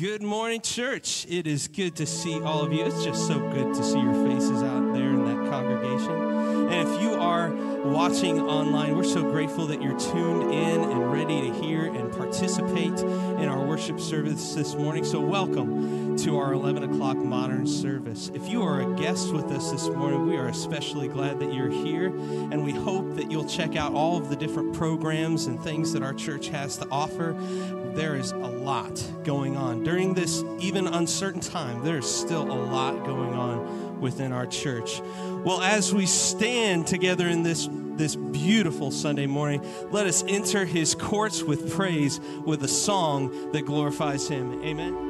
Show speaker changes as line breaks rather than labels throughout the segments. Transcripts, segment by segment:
Good morning, church. It is good to see all of you. It's just so good to see your faces out there in that congregation. And if you are watching online, we're so grateful that you're tuned in and ready to hear and participate in our worship service this morning. So, welcome to our 11 o'clock modern service. If you are a guest with us this morning, we are especially glad that you're here. And we hope that you'll check out all of the different programs and things that our church has to offer there is a lot going on. During this even uncertain time, there's still a lot going on within our church. Well, as we stand together in this, this beautiful Sunday morning, let us enter his courts with praise with a song that glorifies him. Amen.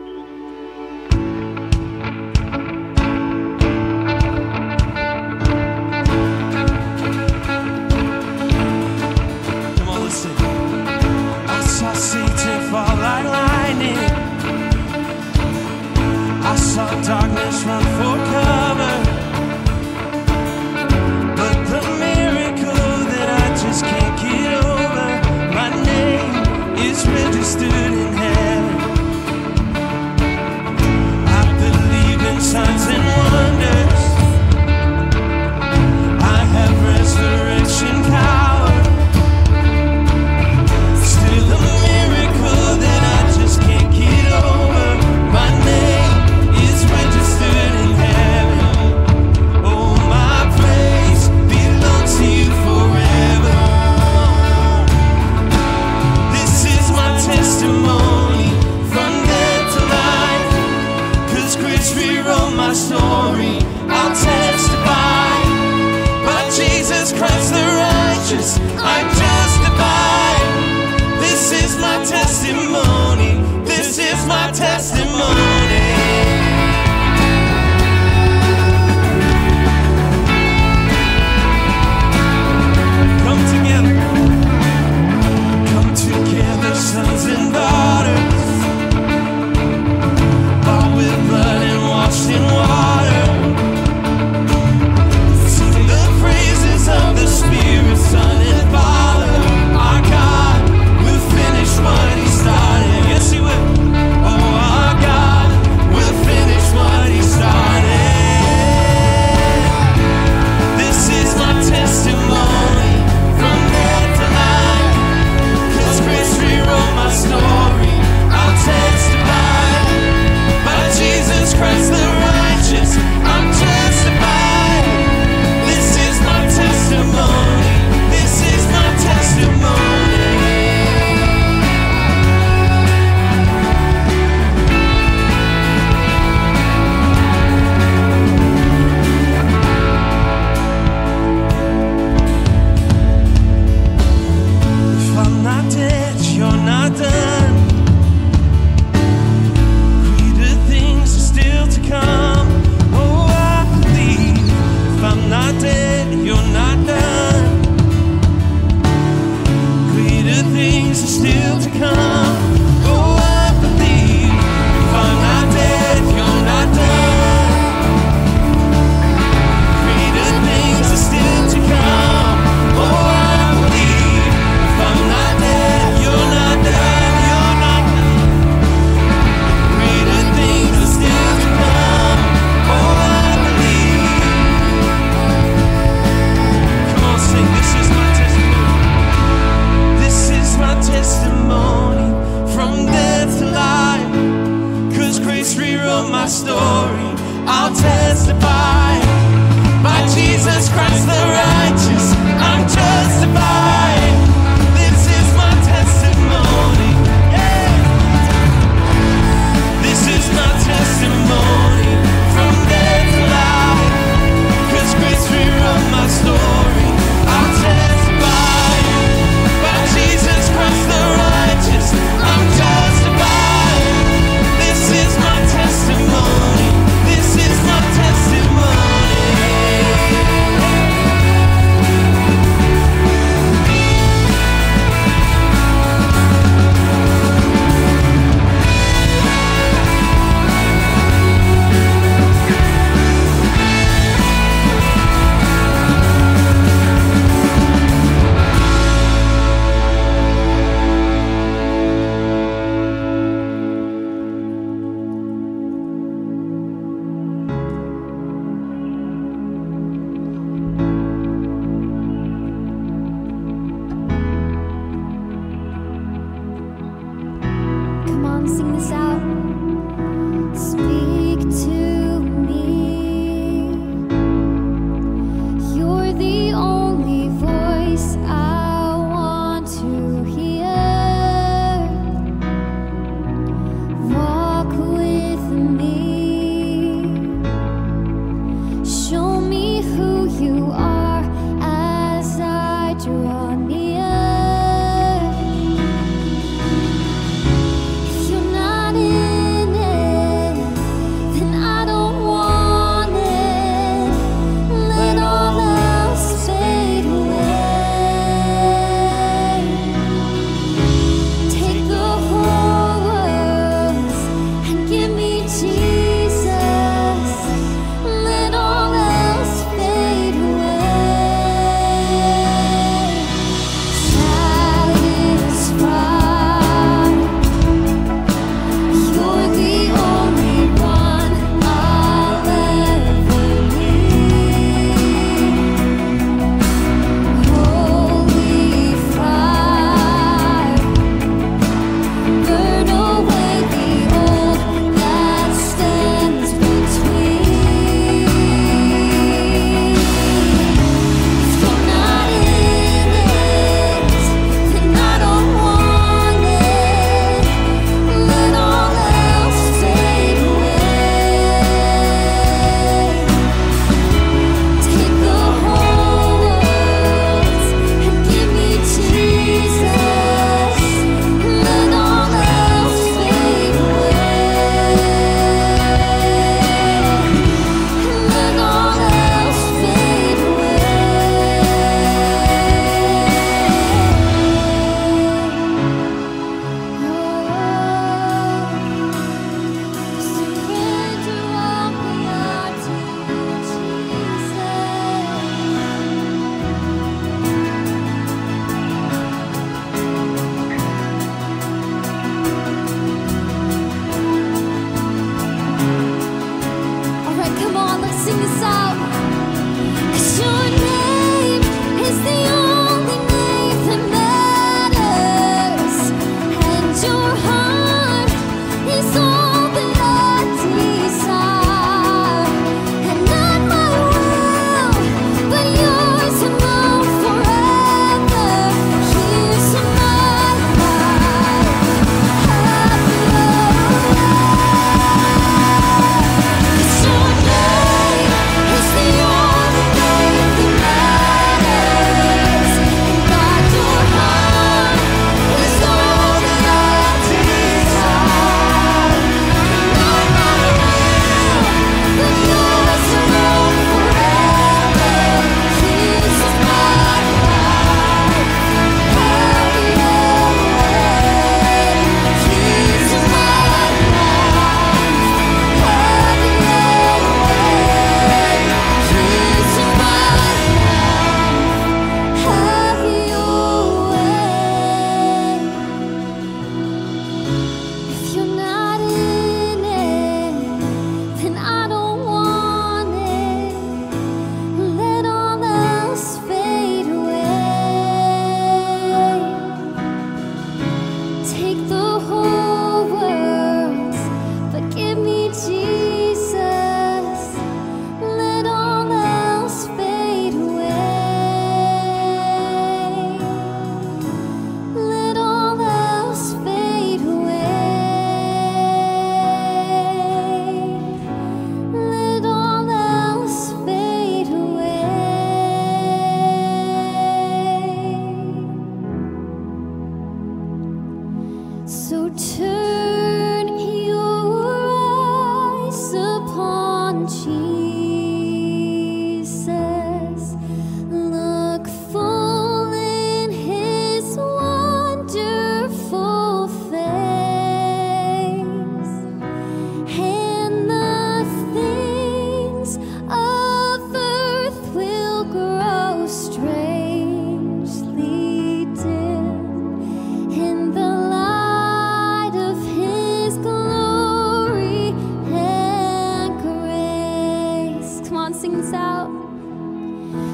Sings out.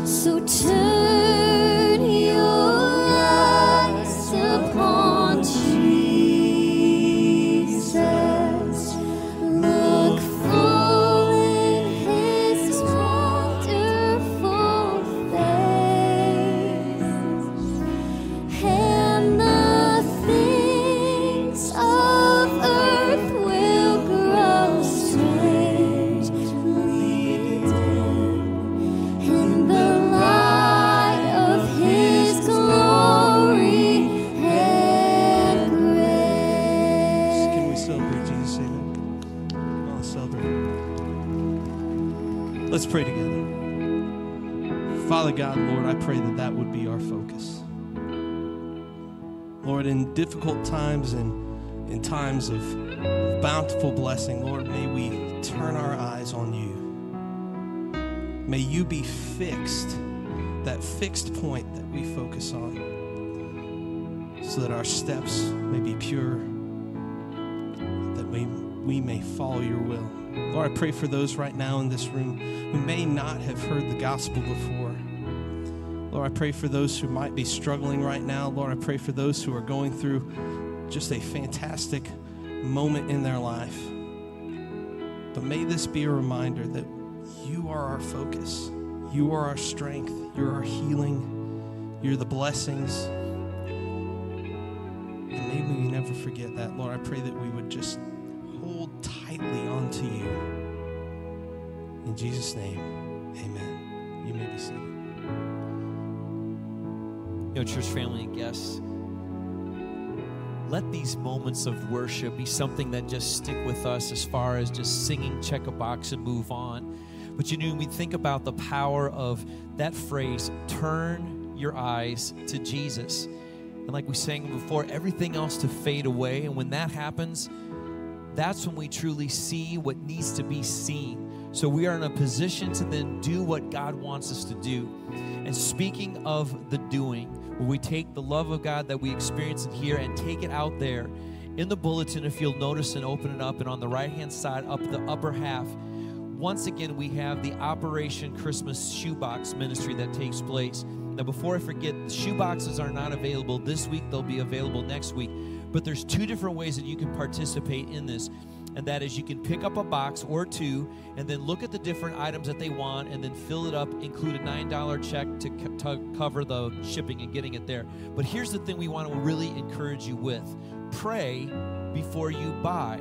So turn. Difficult times and in times of bountiful blessing, Lord, may we turn our eyes on you. May you be fixed, that fixed point that we focus on, so that our steps may be pure, that we, we may follow your will. Lord, I pray for those right now in this room who may not have heard the gospel before. Lord, I pray for those who might be struggling right now. Lord, I pray for those who are going through just a fantastic moment in their life. But may this be a reminder that you are our focus. You are our strength. You're our healing. You're the blessings. And may we never forget that. Lord, I pray that we would just hold tightly onto you. In Jesus' name, amen. You may be seated
know, church family and guests, let these moments of worship be something that just stick with us as far as just singing, check a box, and move on. But you know, we think about the power of that phrase, turn your eyes to Jesus. And like we sang before, everything else to fade away. And when that happens, that's when we truly see what needs to be seen. So we are in a position to then do what God wants us to do. And speaking of the doing, where we take the love of God that we experience in here and take it out there. In the bulletin, if you'll notice and open it up, and on the right hand side, up the upper half, once again, we have the Operation Christmas Shoebox Ministry that takes place. Now, before I forget, the shoeboxes are not available this week, they'll be available next week. But there's two different ways that you can participate in this and that is you can pick up a box or two and then look at the different items that they want and then fill it up, include a $9 check to, to cover the shipping and getting it there. But here's the thing we want to really encourage you with pray before you buy.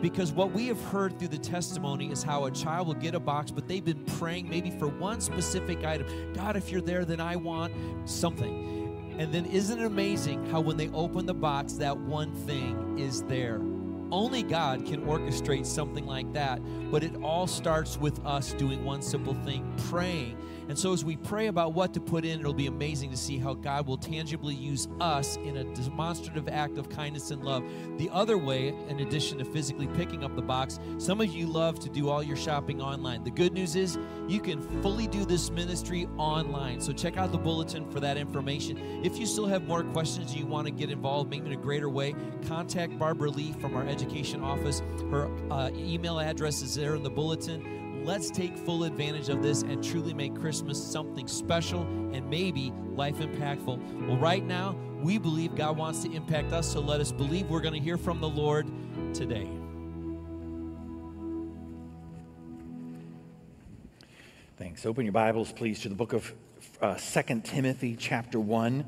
Because what we have heard through the testimony is how a child will get a box, but they've been praying maybe for one specific item. God, if you're there, then I want something. And then isn't it amazing how when they open the box, that one thing is there? Only God can orchestrate something like that, but it all starts with us doing one simple thing praying and so, as we pray about what to put in, it'll be amazing to see how God will tangibly use us in a demonstrative act of kindness and love. The other way, in addition to physically picking up the box, some of you love to do all your shopping online. The good news is you can fully do this ministry online. So, check out the bulletin for that information. If you still have more questions you want to get involved, maybe in a greater way, contact Barbara Lee from our education office. Her uh, email address is there in the bulletin Let's take full advantage of this and truly make Christmas something special and maybe life impactful. Well, right now, we believe God wants to impact us, so let us believe we're going to hear from the Lord today.
Thanks. Open your Bibles, please, to the book of uh, 2 Timothy, chapter 1,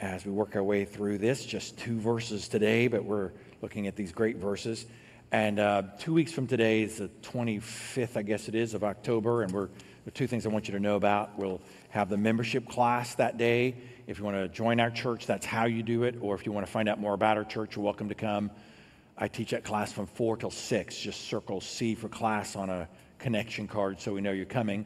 as we work our way through this. Just two verses today, but we're looking at these great verses. And uh, two weeks from today is the 25th, I guess it is, of October, and we're two things I want you to know about. We'll have the membership class that day. If you want to join our church, that's how you do it. Or if you want to find out more about our church, you're welcome to come. I teach that class from 4 till 6. Just circle C for class on a connection card so we know you're coming.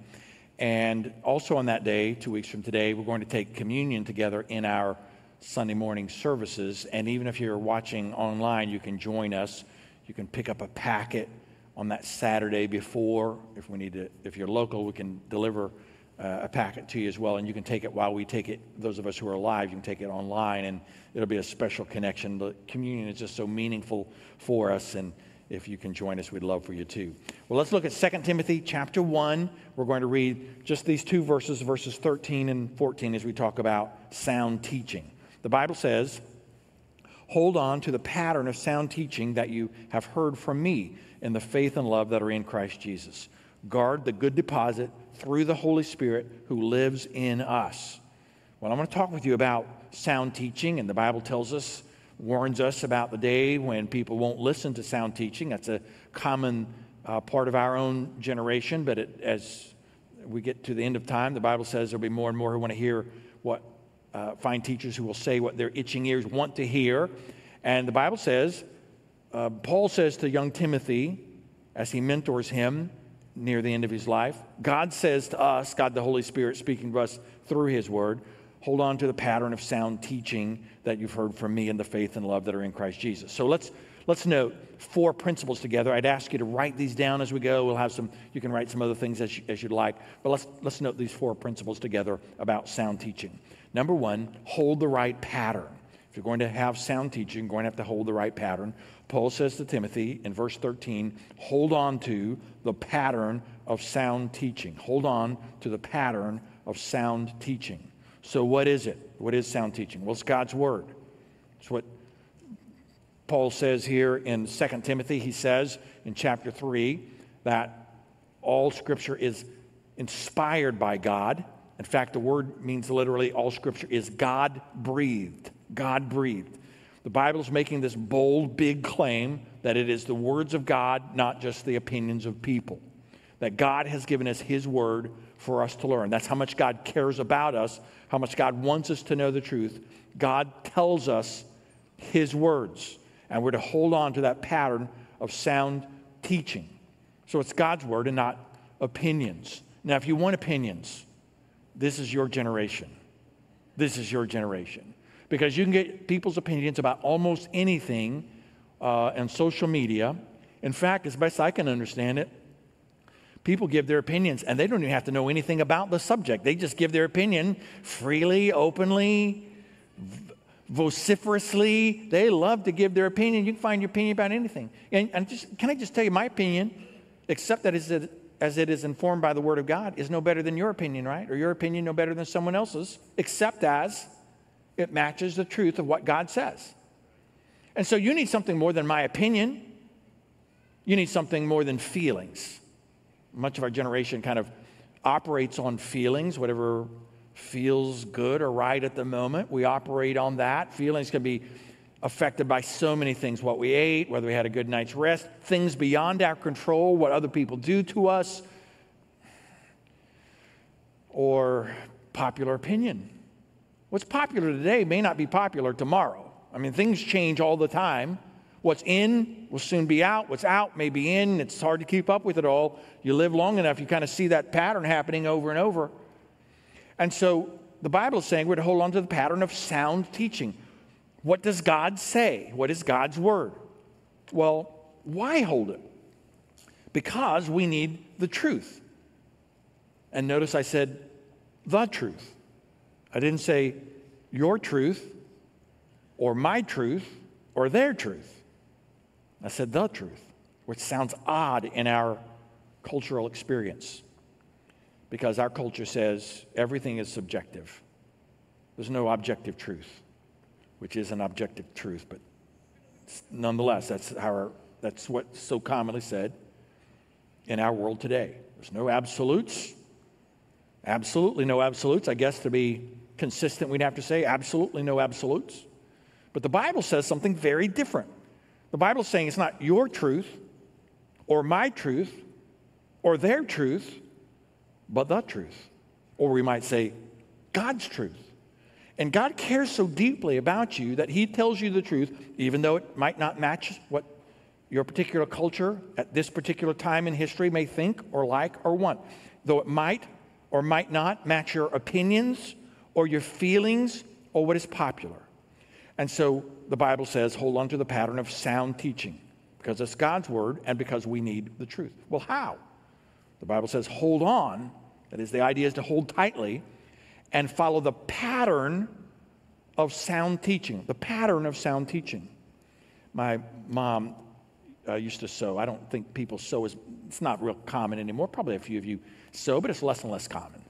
And also on that day, two weeks from today, we're going to take communion together in our Sunday morning services. And even if you're watching online, you can join us. You can pick up a packet on that Saturday before. If we need to, if you're local, we can deliver uh, a packet to you as well. And you can take it while we take it. Those of us who are alive, you can take it online, and it'll be a special connection. The communion is just so meaningful for us, and if you can join us, we'd love for you too. Well, let's look at 2 Timothy chapter 1. We're going to read just these two verses, verses 13 and 14, as we talk about sound teaching. The Bible says, Hold on to the pattern of sound teaching that you have heard from me in the faith and love that are in Christ Jesus. Guard the good deposit through the Holy Spirit who lives in us. Well, I'm going to talk with you about sound teaching, and the Bible tells us warns us about the day when people won't listen to sound teaching. That's a common uh, part of our own generation, but it, as we get to the end of time, the Bible says there'll be more and more who want to hear uh, find teachers who will say what their itching ears want to hear. And the Bible says, uh, Paul says to young Timothy, as he mentors him near the end of his life, God says to us, God the Holy Spirit speaking to us through his word, hold on to the pattern of sound teaching that you've heard from me and the faith and love that are in Christ Jesus. So let's let's note four principles together. I'd ask you to write these down as we go. We'll have some. You can write some other things as, you, as you'd like, but let's let's note these four principles together about sound teaching. Number one, hold the right pattern. If you're going to have sound teaching, you're going to have to hold the right pattern. Paul says to Timothy in verse 13, hold on to the pattern of sound teaching. Hold on to the pattern of sound teaching. So, what is it? What is sound teaching? Well, it's God's Word. It's what Paul says here in 2 Timothy. He says in chapter 3 that all Scripture is inspired by God. In fact, the word means literally all Scripture is God breathed. God breathed. The Bible is making this bold, big claim that it is the words of God, not just the opinions of people. That God has given us His word for us to learn. That's how much God cares about us, how much God wants us to know the truth. God tells us His words, and we're to hold on to that pattern of sound teaching. So it's God's word and not opinions. Now, if you want opinions, this is your generation. This is your generation. Because you can get people's opinions about almost anything uh, on social media. In fact, as best I can understand it, people give their opinions and they don't even have to know anything about the subject. They just give their opinion freely, openly, vociferously. They love to give their opinion. You can find your opinion about anything. And, and just, can I just tell you, my opinion, except that that is as it is informed by the Word of God, is no better than your opinion, right? Or your opinion no better than someone else's, except as it matches the truth of what God says. And so you need something more than my opinion. You need something more than feelings much of our generation kind of operates on feelings, whatever feels good or right at the moment. We operate on that. Feelings can be affected by so many things what we ate, whether we had a good night's rest, things beyond our control, what other people do to us, or popular opinion. What's popular today may not be popular tomorrow. I mean, things change all the time. What's in will soon be out. What's out may be in. It's hard to keep up with it all. You live long enough, you kind of see that pattern happening over and over. And so the Bible is saying we're to hold on to the pattern of sound teaching. What does God say? What is God's word? Well, why hold it? Because we need the truth. And notice I said the truth. I didn't say your truth or my truth or their truth. I said the truth, which sounds odd in our cultural experience because our culture says everything is subjective. There's no objective truth, which is an objective truth, but nonetheless, that's, how our, that's what's so commonly said in our world today. There's no absolutes, Absolutely no absolutes. I guess to be consistent, we'd have to say absolutely no absolutes. But the Bible says something very different. The Bible is saying it's not your truth or my truth or their truth, but the truth. Or we might say God's truth. And God cares so deeply about you that He tells you the truth, even though it might not match what your particular culture at this particular time in history may think or like or want. Though it might or might not match your opinions or your feelings or what is popular. And so the Bible says, hold on to the pattern of sound teaching because it's God's word and because we need the truth. Well, how? The Bible says, hold on. That is, the idea is to hold tightly and follow the pattern of sound teaching. The pattern of sound teaching. My mom uh, used to sew. I don't think people sew as, it's not real common anymore. Probably a few of you sew, but it's less and less common.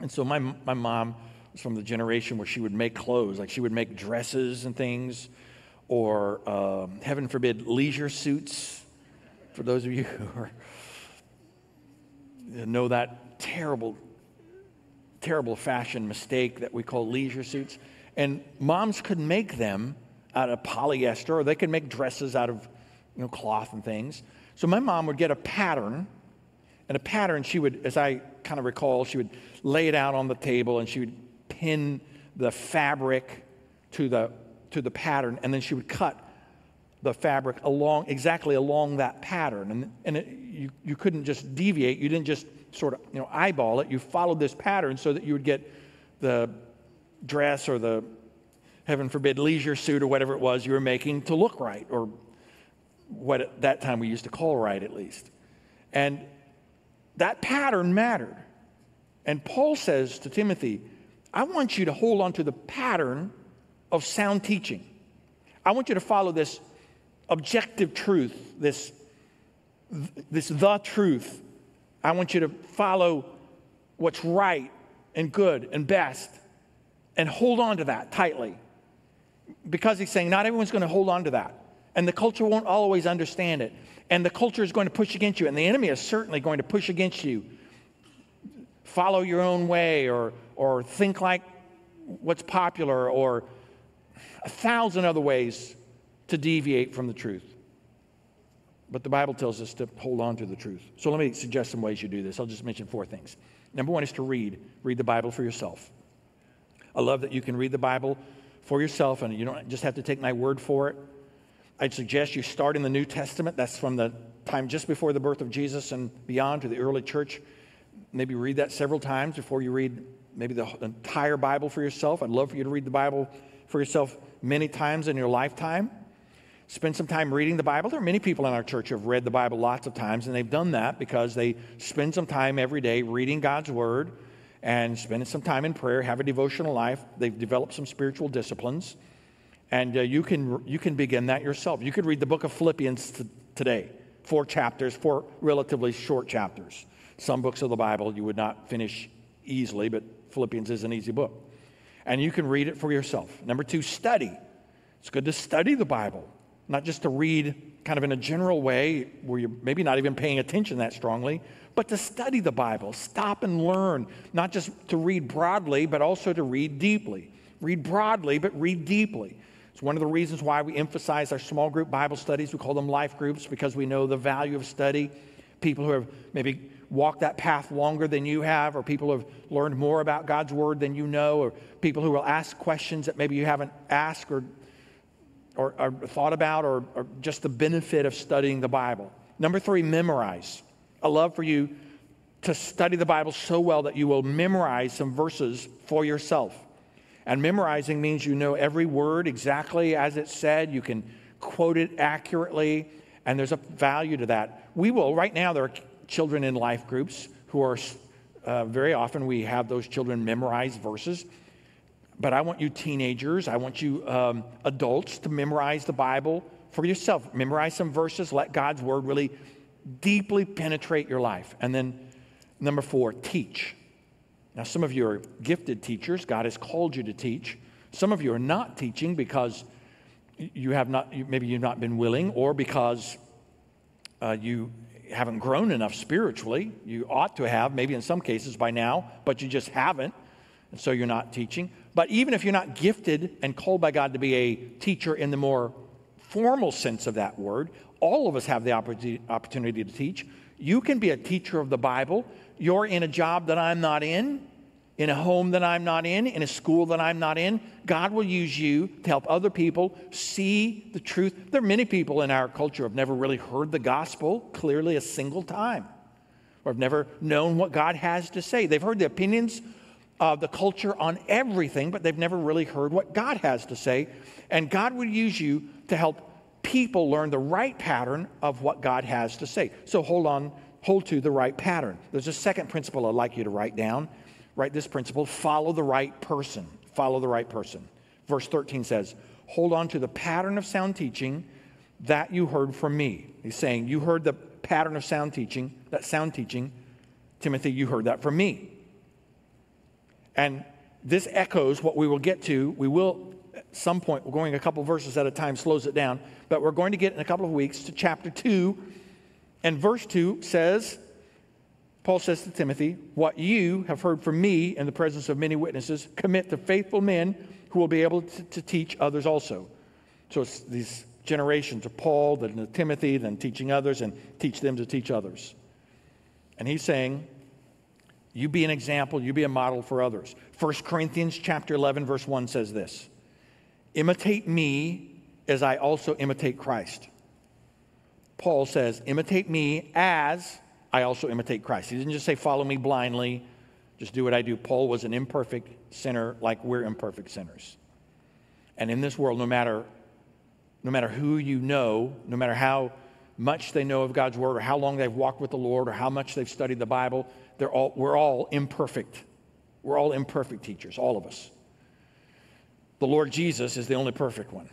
And so my, my mom was from the generation where she would make clothes, like she would make dresses and things, or uh, heaven forbid, leisure suits. For those of you who are, know that terrible, terrible fashion mistake that we call leisure suits. And moms could make them out of polyester, or they could make dresses out of you know, cloth and things. So my mom would get a pattern, and a pattern she would, as I kind of recall, she would lay it out on the table and she would pin the fabric to the, to the pattern, and then she would cut the fabric along exactly along that pattern. And, and it, you, you couldn't just deviate, you didn't just sort of you know, eyeball it. You followed this pattern so that you would get the dress or the, heaven forbid, leisure suit or whatever it was you were making to look right or what at that time we used to call right, at least. And that pattern mattered. And Paul says to Timothy, I want you to hold on to the pattern of sound teaching. I want you to follow this objective truth, this, this the truth. I want you to follow what's right and good and best and hold on to that tightly. Because he's saying not everyone's going to hold on to that and the culture won't always understand it. And the culture is going to push against you, and the enemy is certainly going to push against you. Follow your own way, or, or think like what's popular, or a thousand other ways to deviate from the truth. But the Bible tells us to hold on to the truth. So let me suggest some ways you do this. I'll just mention four things. Number one is to read. Read the Bible for yourself. I love that you can read the Bible for yourself, and you don't just have to take my word for it. I'd suggest you start in the New Testament. That's from the time just before the birth of Jesus and beyond to the early church. Maybe read that several times before you read maybe the entire Bible for yourself. I'd love for you to read the Bible for yourself many times in your lifetime. Spend some time reading the Bible. There are many people in our church who have read the Bible lots of times, and they've done that because they spend some time every day reading God's Word and spending some time in prayer, have a devotional life. They've developed some spiritual disciplines. And uh, you, can, you can begin that yourself. You could read the book of Philippians t- today, four chapters, four relatively short chapters. Some books of the Bible you would not finish easily, but Philippians is an easy book. And you can read it for yourself. Number two, study. It's good to study the Bible, not just to read kind of in a general way where you're maybe not even paying attention that strongly, but to study the Bible. Stop and learn, not just to read broadly, but also to read deeply. Read broadly, but read deeply. It's one of the reasons why we emphasize our small group Bible studies. We call them life groups because we know the value of study. People who have maybe walked that path longer than you have, or people who have learned more about God's Word than you know, or people who will ask questions that maybe you haven't asked or, or, or thought about, or, or just the benefit of studying the Bible. Number three, memorize. I love for you to study the Bible so well that you will memorize some verses for yourself. And memorizing means you know every word exactly as it's said, you can quote it accurately, and there's a value to that. We will, right now, there are children in life groups who are uh, very often we have those children memorize verses. But I want you teenagers, I want you um, adults to memorize the Bible for yourself. Memorize some verses, let God's word really deeply penetrate your life. And then, number four, teach. Now, some of you are gifted teachers. God has called you to teach. Some of you are not teaching because you have not, maybe you've not been willing, or because uh, you haven't grown enough spiritually. You ought to have, maybe in some cases by now, but you just haven't. And so you're not teaching. But even if you're not gifted and called by God to be a teacher in the more formal sense of that word, all of us have the opportunity to teach. You can be a teacher of the Bible. You're in a job that I'm not in, in a home that I'm not in, in a school that I'm not in. God will use you to help other people see the truth. There are many people in our culture who have never really heard the gospel clearly a single time, or have never known what God has to say. They've heard the opinions of the culture on everything, but they've never really heard what God has to say. And God would use you to help people learn the right pattern of what God has to say. So hold on, hold to the right pattern. There's a second principle I'd like you to write down. Write this principle follow the right person. Follow the right person. Verse 13 says, Hold on to the pattern of sound teaching that you heard from me. He's saying, You heard the pattern of sound teaching, that sound teaching. Timothy, you heard that from me. And this echoes what we will get to. We will at some point, we're going a couple verses at a time, slows it down, but we're going to get in a couple of weeks to chapter 2. And verse 2 says, Paul says to Timothy, What you have heard from me in the presence of many witnesses, commit to faithful men who will be able to, to teach others also. So it's these generations of Paul, then Timothy, then teaching others, and teach them to teach others. And he's saying, You be an example, you be a model for others. 1 Corinthians chapter 11, verse 1 says this. Imitate me as I also imitate Christ. Paul says, Imitate me as I also imitate Christ. He didn't just say, Follow me blindly, just do what I do. Paul was an imperfect sinner like we're imperfect sinners. And in this world, no matter, no matter who you know, no matter how much they know of God's word, or how long they've walked with the Lord, or how much they've studied the Bible, they're all, we're all imperfect. We're all imperfect teachers, all of us. The Lord Jesus is the only perfect one.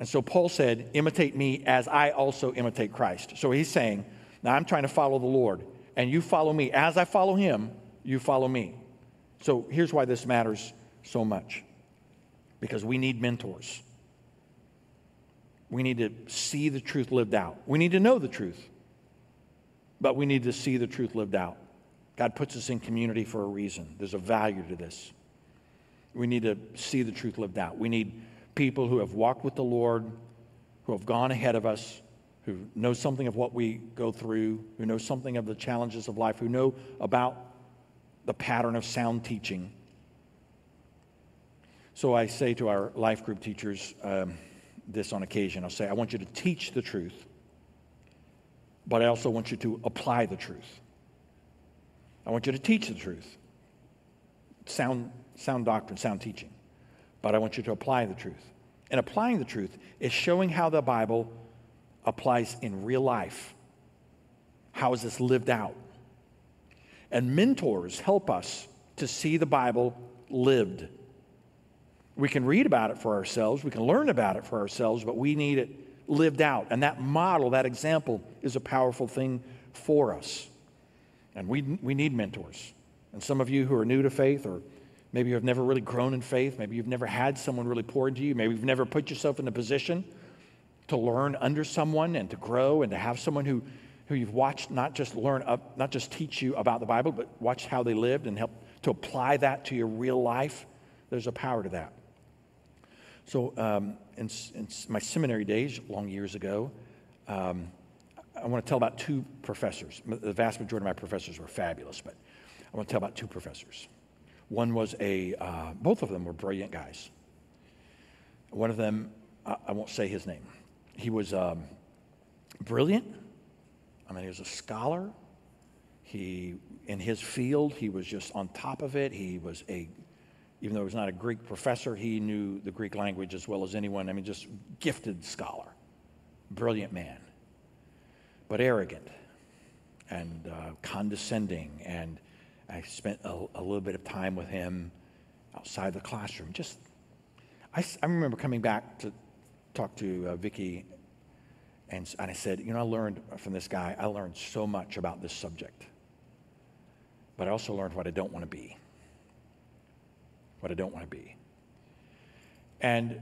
And so Paul said, Imitate me as I also imitate Christ. So he's saying, Now I'm trying to follow the Lord, and you follow me. As I follow him, you follow me. So here's why this matters so much because we need mentors. We need to see the truth lived out. We need to know the truth, but we need to see the truth lived out. God puts us in community for a reason, there's a value to this. We need to see the truth lived out. We need people who have walked with the Lord, who have gone ahead of us, who know something of what we go through, who know something of the challenges of life, who know about the pattern of sound teaching. So I say to our life group teachers um, this on occasion I'll say, I want you to teach the truth, but I also want you to apply the truth. I want you to teach the truth. Sound sound doctrine, sound teaching. But I want you to apply the truth. And applying the truth is showing how the Bible applies in real life. How is this lived out? And mentors help us to see the Bible lived. We can read about it for ourselves, we can learn about it for ourselves, but we need it lived out. And that model, that example, is a powerful thing for us. And we, we need mentors. And some of you who are new to faith or Maybe you've never really grown in faith. Maybe you've never had someone really pour into you. Maybe you've never put yourself in a position to learn under someone and to grow and to have someone who, who you've watched not just learn up, not just teach you about the Bible, but watch how they lived and help to apply that to your real life. There's a power to that. So, um, in, in, my seminary days, long years ago, um, I want to tell about two professors. The vast majority of my professors were fabulous, but I want to tell about two professors. One was a, uh, both of them were brilliant guys. One of them, I, I won't say his name. He was um, brilliant. I mean, he was a scholar. He, in his field, he was just on top of it. He was a, even though he was not a Greek professor, he knew the Greek language as well as anyone. I mean, just gifted scholar, brilliant man, but arrogant and uh, condescending and I spent a, a, little bit of time with him outside the classroom. Just, I, I remember coming back to talk to uh, Vicki, and, and I said, you know, I learned from this guy, I learned so much about this subject. But I also learned what I don't want to be. What I don't want to be. And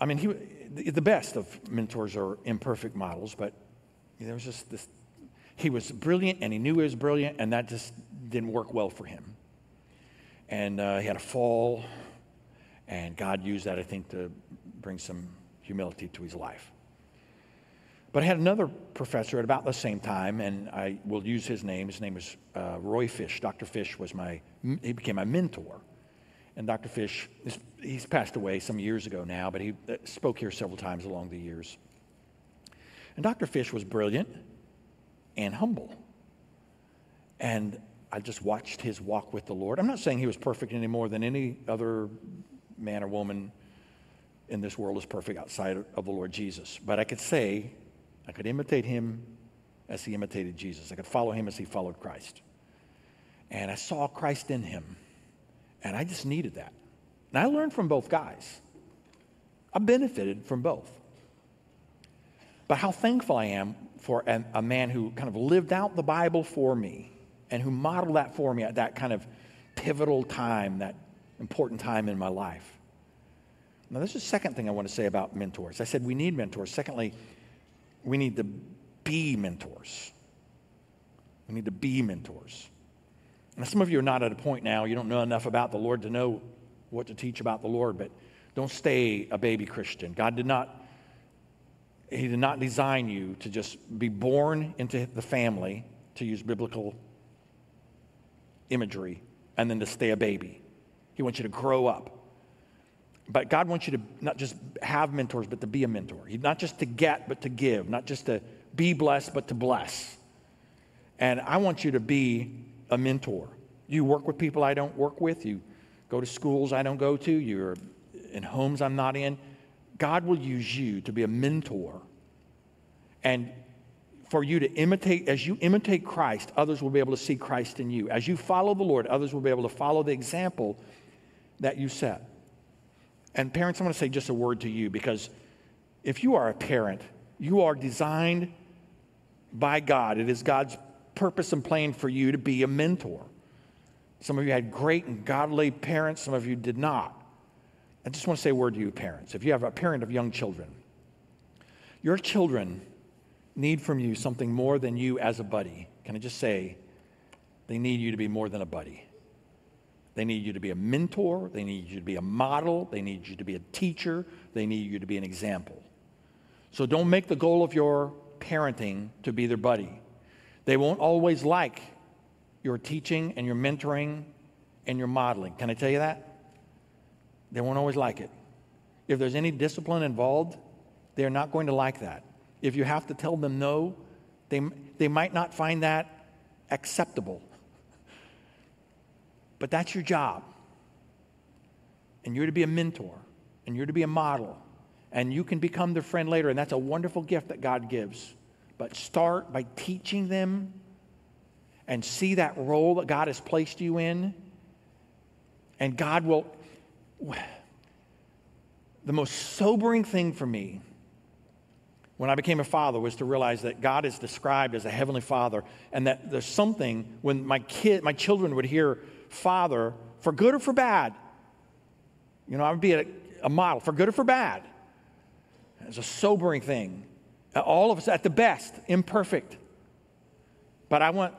I mean, he, the best of mentors are imperfect models, but there was just this he was brilliant and he knew he was brilliant, and that just didn't work well for him. And uh, he had a fall, and God used that, I think, to bring some humility to his life. But I had another professor at about the same time, and I will use his name. His name was uh, Roy Fish. Dr. Fish was my, he became my mentor. And Dr. Fish, he's passed away some years ago now, but he uh, spoke here several times along the years. And Dr. Fish was brilliant and humble. And I just watched his walk with the Lord. I'm not saying he was perfect any more than any other man or woman in this world is perfect outside of the Lord Jesus. But I could say I could imitate him as he imitated Jesus. I could follow him as he followed Christ. And I saw Christ in him. And I just needed that. And I learned from both guys. I benefited from both. But how thankful I am for a, a, man who kind of lived out the Bible for me and who modeled that for me at that kind of pivotal time, that important time in my life. Now, this is the second thing I want to say about mentors. I said we need mentors. Secondly, we need to be mentors. We need to be mentors. Now, some of you are not at a point now, you don't know enough about the Lord to know what to teach about the Lord, but don't stay a baby Christian. God did not, He did not design you to just be born into the family, to use biblical imagery, and then to stay a baby. He wants you to grow up. But God wants you to not just have mentors, but to be a mentor. Not just to get, but to give. Not just to be blessed, but to bless. And I want you to be a mentor. You work with people I don't work with. You go to schools I don't go to. You're in homes I'm not in. God will use you to be a mentor. And for you to imitate, as you imitate Christ, others will be able to see Christ in you. As you follow the Lord, others will be able to follow the example that you set. And parents, I want to say just a word to you because if you are a parent, you are designed by God. It is God's purpose and plan for you to be a mentor. Some of you had great and godly parents, some of you did not. I just want to say a word to you, parents. If you have a parent of young children, your children need from you something more than you as a buddy. Can I just say, they need you to be more than a buddy. They need you to be a mentor. They need you to be a model. They need you to be a teacher. They need you to be an example. So don't make the goal of your parenting to be their buddy. They won't always like your teaching and your mentoring and your modeling. Can I tell you that? They won't always like it. If there's any discipline involved, they're not going to like that. If you have to tell them no, they, they might not find that acceptable. But that's your job. And you're to be a mentor, and you're to be a model, and you can become their friend later, and that's a wonderful gift that God gives. But start by teaching them and see that role that God has placed you in, and God will. The most sobering thing for me when I became a father was to realize that God is described as a heavenly father, and that there's something when my kid, my children would hear father for good or for bad. You know, I would be a, a model for good or for bad. It's a sobering thing. All of us, at the best, imperfect. But I want,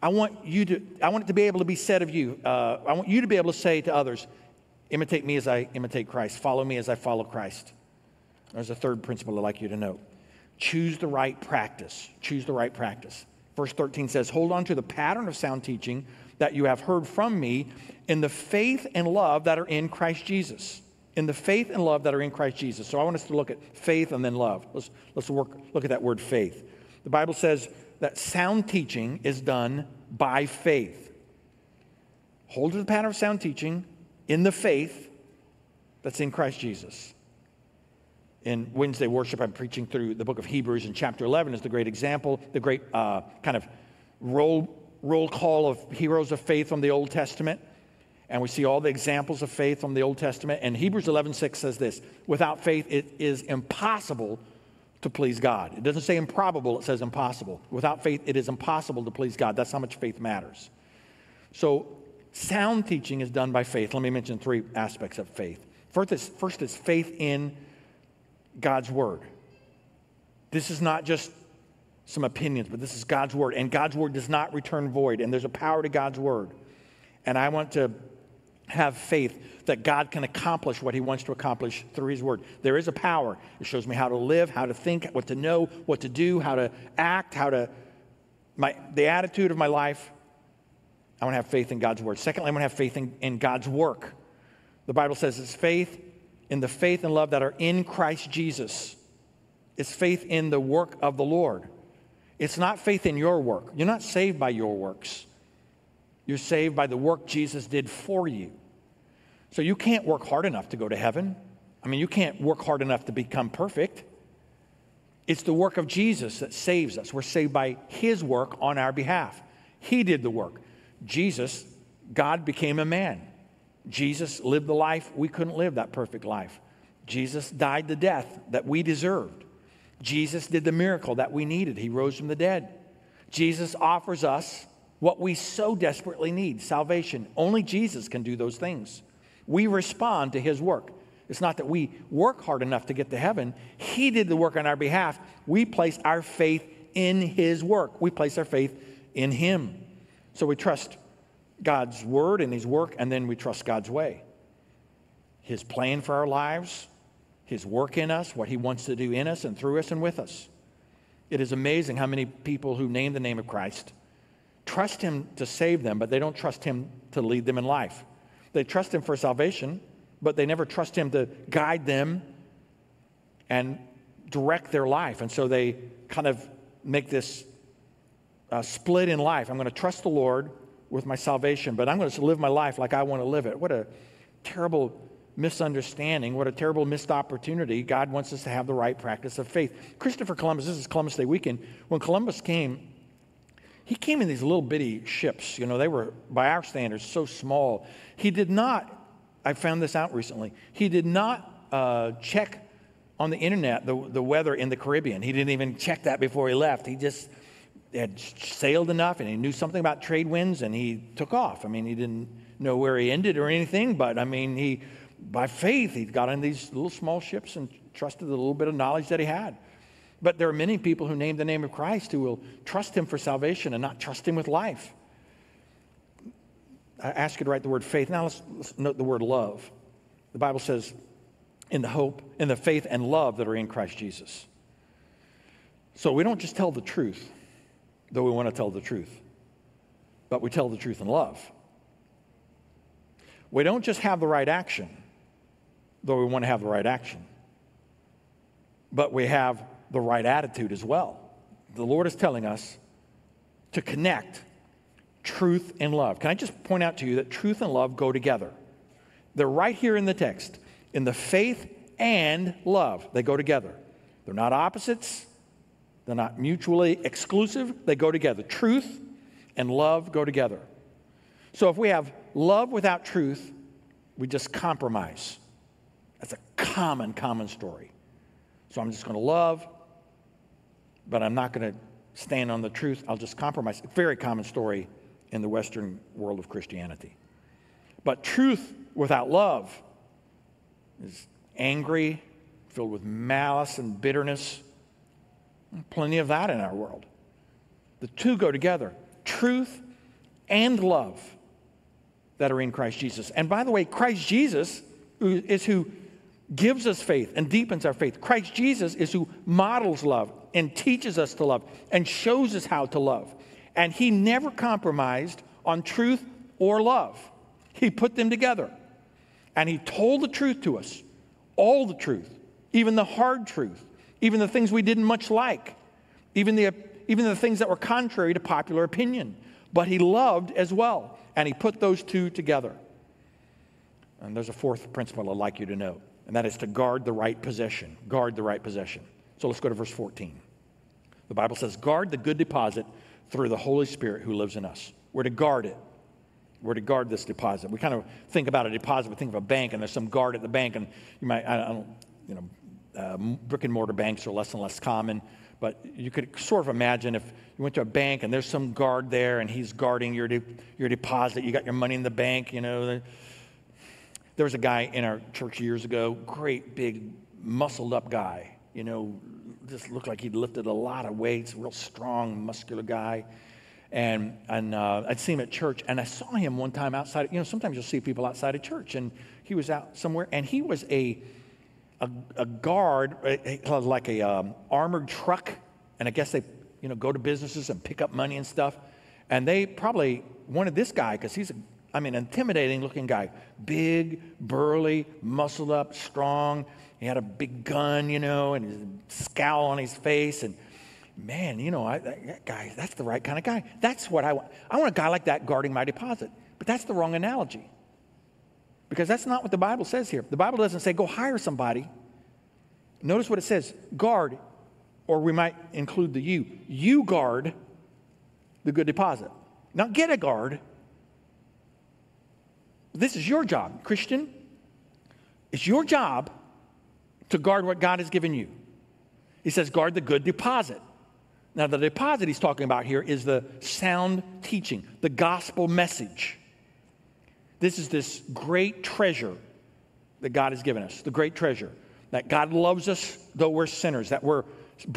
I want you to, I want it to be able to be said of you. Uh, I want you to be able to say to others, imitate me as I imitate Christ. Follow me as I follow Christ. There's a third principle I'd like you to note Choose the right practice. Choose the right practice. Verse 13 says, Hold on to the pattern of sound teaching that you have heard from me in the faith and love that are in Christ Jesus. In the faith and love that are in Christ Jesus. So I want us to look at faith and then love. Let's, let's work, look at that word faith. The Bible says that sound teaching is done by faith. Hold to the pattern of sound teaching in the faith that's in Christ Jesus. In Wednesday worship, I'm preaching through the book of Hebrews, and chapter 11 is the great example, the great uh, kind of roll, roll call of heroes of faith from the Old Testament. And we see all the examples of faith from the Old Testament. And Hebrews 11:6 says this, without faith it is impossible to please God. It doesn't say improbable, it says impossible. Without faith it is impossible to please God. That's how much faith matters. So sound teaching is done by faith. Let me mention three aspects of faith. First is, first is faith in God's word. This is not just some opinions, but this is God's word. And God's word does not return void. And there's a power to God's word. And I want to have faith that God can accomplish what he wants to accomplish through his word. There is a power. It shows me how to live, how to think, what to know, what to do, how to act, how to my the attitude of my life. I want to have faith in God's word. Secondly, I want to have faith in, in God's work. The Bible says it's faith in the faith and love that are in Christ Jesus. It's faith in the work of the Lord. It's not faith in your work. You're not saved by your works. You're saved by the work Jesus did for you. So you can't work hard enough to go to heaven. I mean, you can't work hard enough to become perfect. It's the work of Jesus that saves us. We're saved by his work on our behalf. He did the work. Jesus, God became a man. Jesus lived the life we couldn't live, that perfect life. Jesus died the death that we deserved. Jesus did the miracle that we needed. He rose from the dead. Jesus offers us what we so desperately need salvation. Only Jesus can do those things. We respond to his work. It's not that we work hard enough to get to heaven, he did the work on our behalf. We place our faith in his work, we place our faith in him. So we trust God's word and his work, and then we trust God's way. His plan for our lives, his work in us, what he wants to do in us and through us and with us. It is amazing how many people who name the name of Christ trust Him to save them, but they don't trust Him to lead them in life. They trust Him for salvation, but they never trust Him to guide them and direct their life. And so they kind of make this uh, split in life. I'm going to trust the Lord with my salvation, but I'm going to live my life like I want to live it. What a terrible misunderstanding. What a terrible missed opportunity. God wants us to have the right practice of faith. Christopher Columbus, this is Columbus Day weekend. When Columbus came, he came in these little bitty ships. You know, they were, by our standards, so small. He did not, I found this out recently, he did not uh, check on the internet the, the weather in the Caribbean. He didn't even check that before he left. He just had sailed enough and he knew something about trade winds and he took off. I mean, he didn't know where he ended or anything, but I mean, he, by faith, he got on these little small ships and trusted the little bit of knowledge that he had. But there are many people who name the name of Christ who will trust him for salvation and not trust him with life. I ask you to write the word faith. Now let's, let's note the word love. The Bible says, in the hope, in the faith and love that are in Christ Jesus. So we don't just tell the truth, though we want to tell the truth, but we tell the truth in love. We don't just have the right action, though we want to have the right action, but we have the right attitude as well. The Lord is telling us to connect truth and love. Can I just point out to you that truth and love go together? They're right here in the text. In the faith and love, they go together. They're not opposites, they're not mutually exclusive, they go together. Truth and love go together. So if we have love without truth, we just compromise. That's a common, common story. So I'm just going to love, but I'm not going to stand on the truth. I'll just compromise. Very common story in the Western world of Christianity. But truth without love is angry, filled with malice and bitterness. Plenty of that in our world. The two go together truth and love that are in Christ Jesus. And by the way, Christ Jesus is who gives us faith and deepens our faith. Christ Jesus is who models love and teaches us to love and shows us how to love. And he never compromised on truth or love. He put them together. And he told the truth to us, all the truth, even the hard truth, even the things we didn't much like, even the, even the things that were contrary to popular opinion. But he loved as well. And he put those two together. And there's a fourth principle I'd like you to know, and that is to guard the right possession. Guard the right possession. So let's go to verse 14. The Bible says, guard the good deposit through the Holy Spirit who lives in us. We're to guard it. We're to guard this deposit. We kind of think about a deposit, we think of a bank, and there's some guard at the bank, and you might, I don't, you know, uh, brick and mortar banks are less and less common, but you could sort of imagine if you went to a bank and there's some guard there and he's guarding your, de- your deposit, you got your money in the bank, you know. There was a guy in our church years ago, great big muscled up guy, you know, just looked like he'd lifted a lot of weights, real strong, muscular guy. And, and uh, I'd see him at church, and I saw him one time outside. You know, sometimes you'll see people outside of church, and he was out somewhere, and he was a, a, a guard, like a um, armored truck, and I guess they, you know, go to businesses and pick up money and stuff. And they probably wanted this guy because he's a I mean, intimidating looking guy. Big, burly, muscled up, strong. He had a big gun, you know, and a scowl on his face. And man, you know, I, that guy, that's the right kind of guy. That's what I want. I want a guy like that guarding my deposit. But that's the wrong analogy. Because that's not what the Bible says here. The Bible doesn't say go hire somebody. Notice what it says guard, or we might include the you. You guard the good deposit. Not get a guard, this is your job, Christian. It's your job to guard what God has given you. He says, guard the good deposit. Now, the deposit he's talking about here is the sound teaching, the gospel message. This is this great treasure that God has given us, the great treasure that God loves us though we're sinners, that we're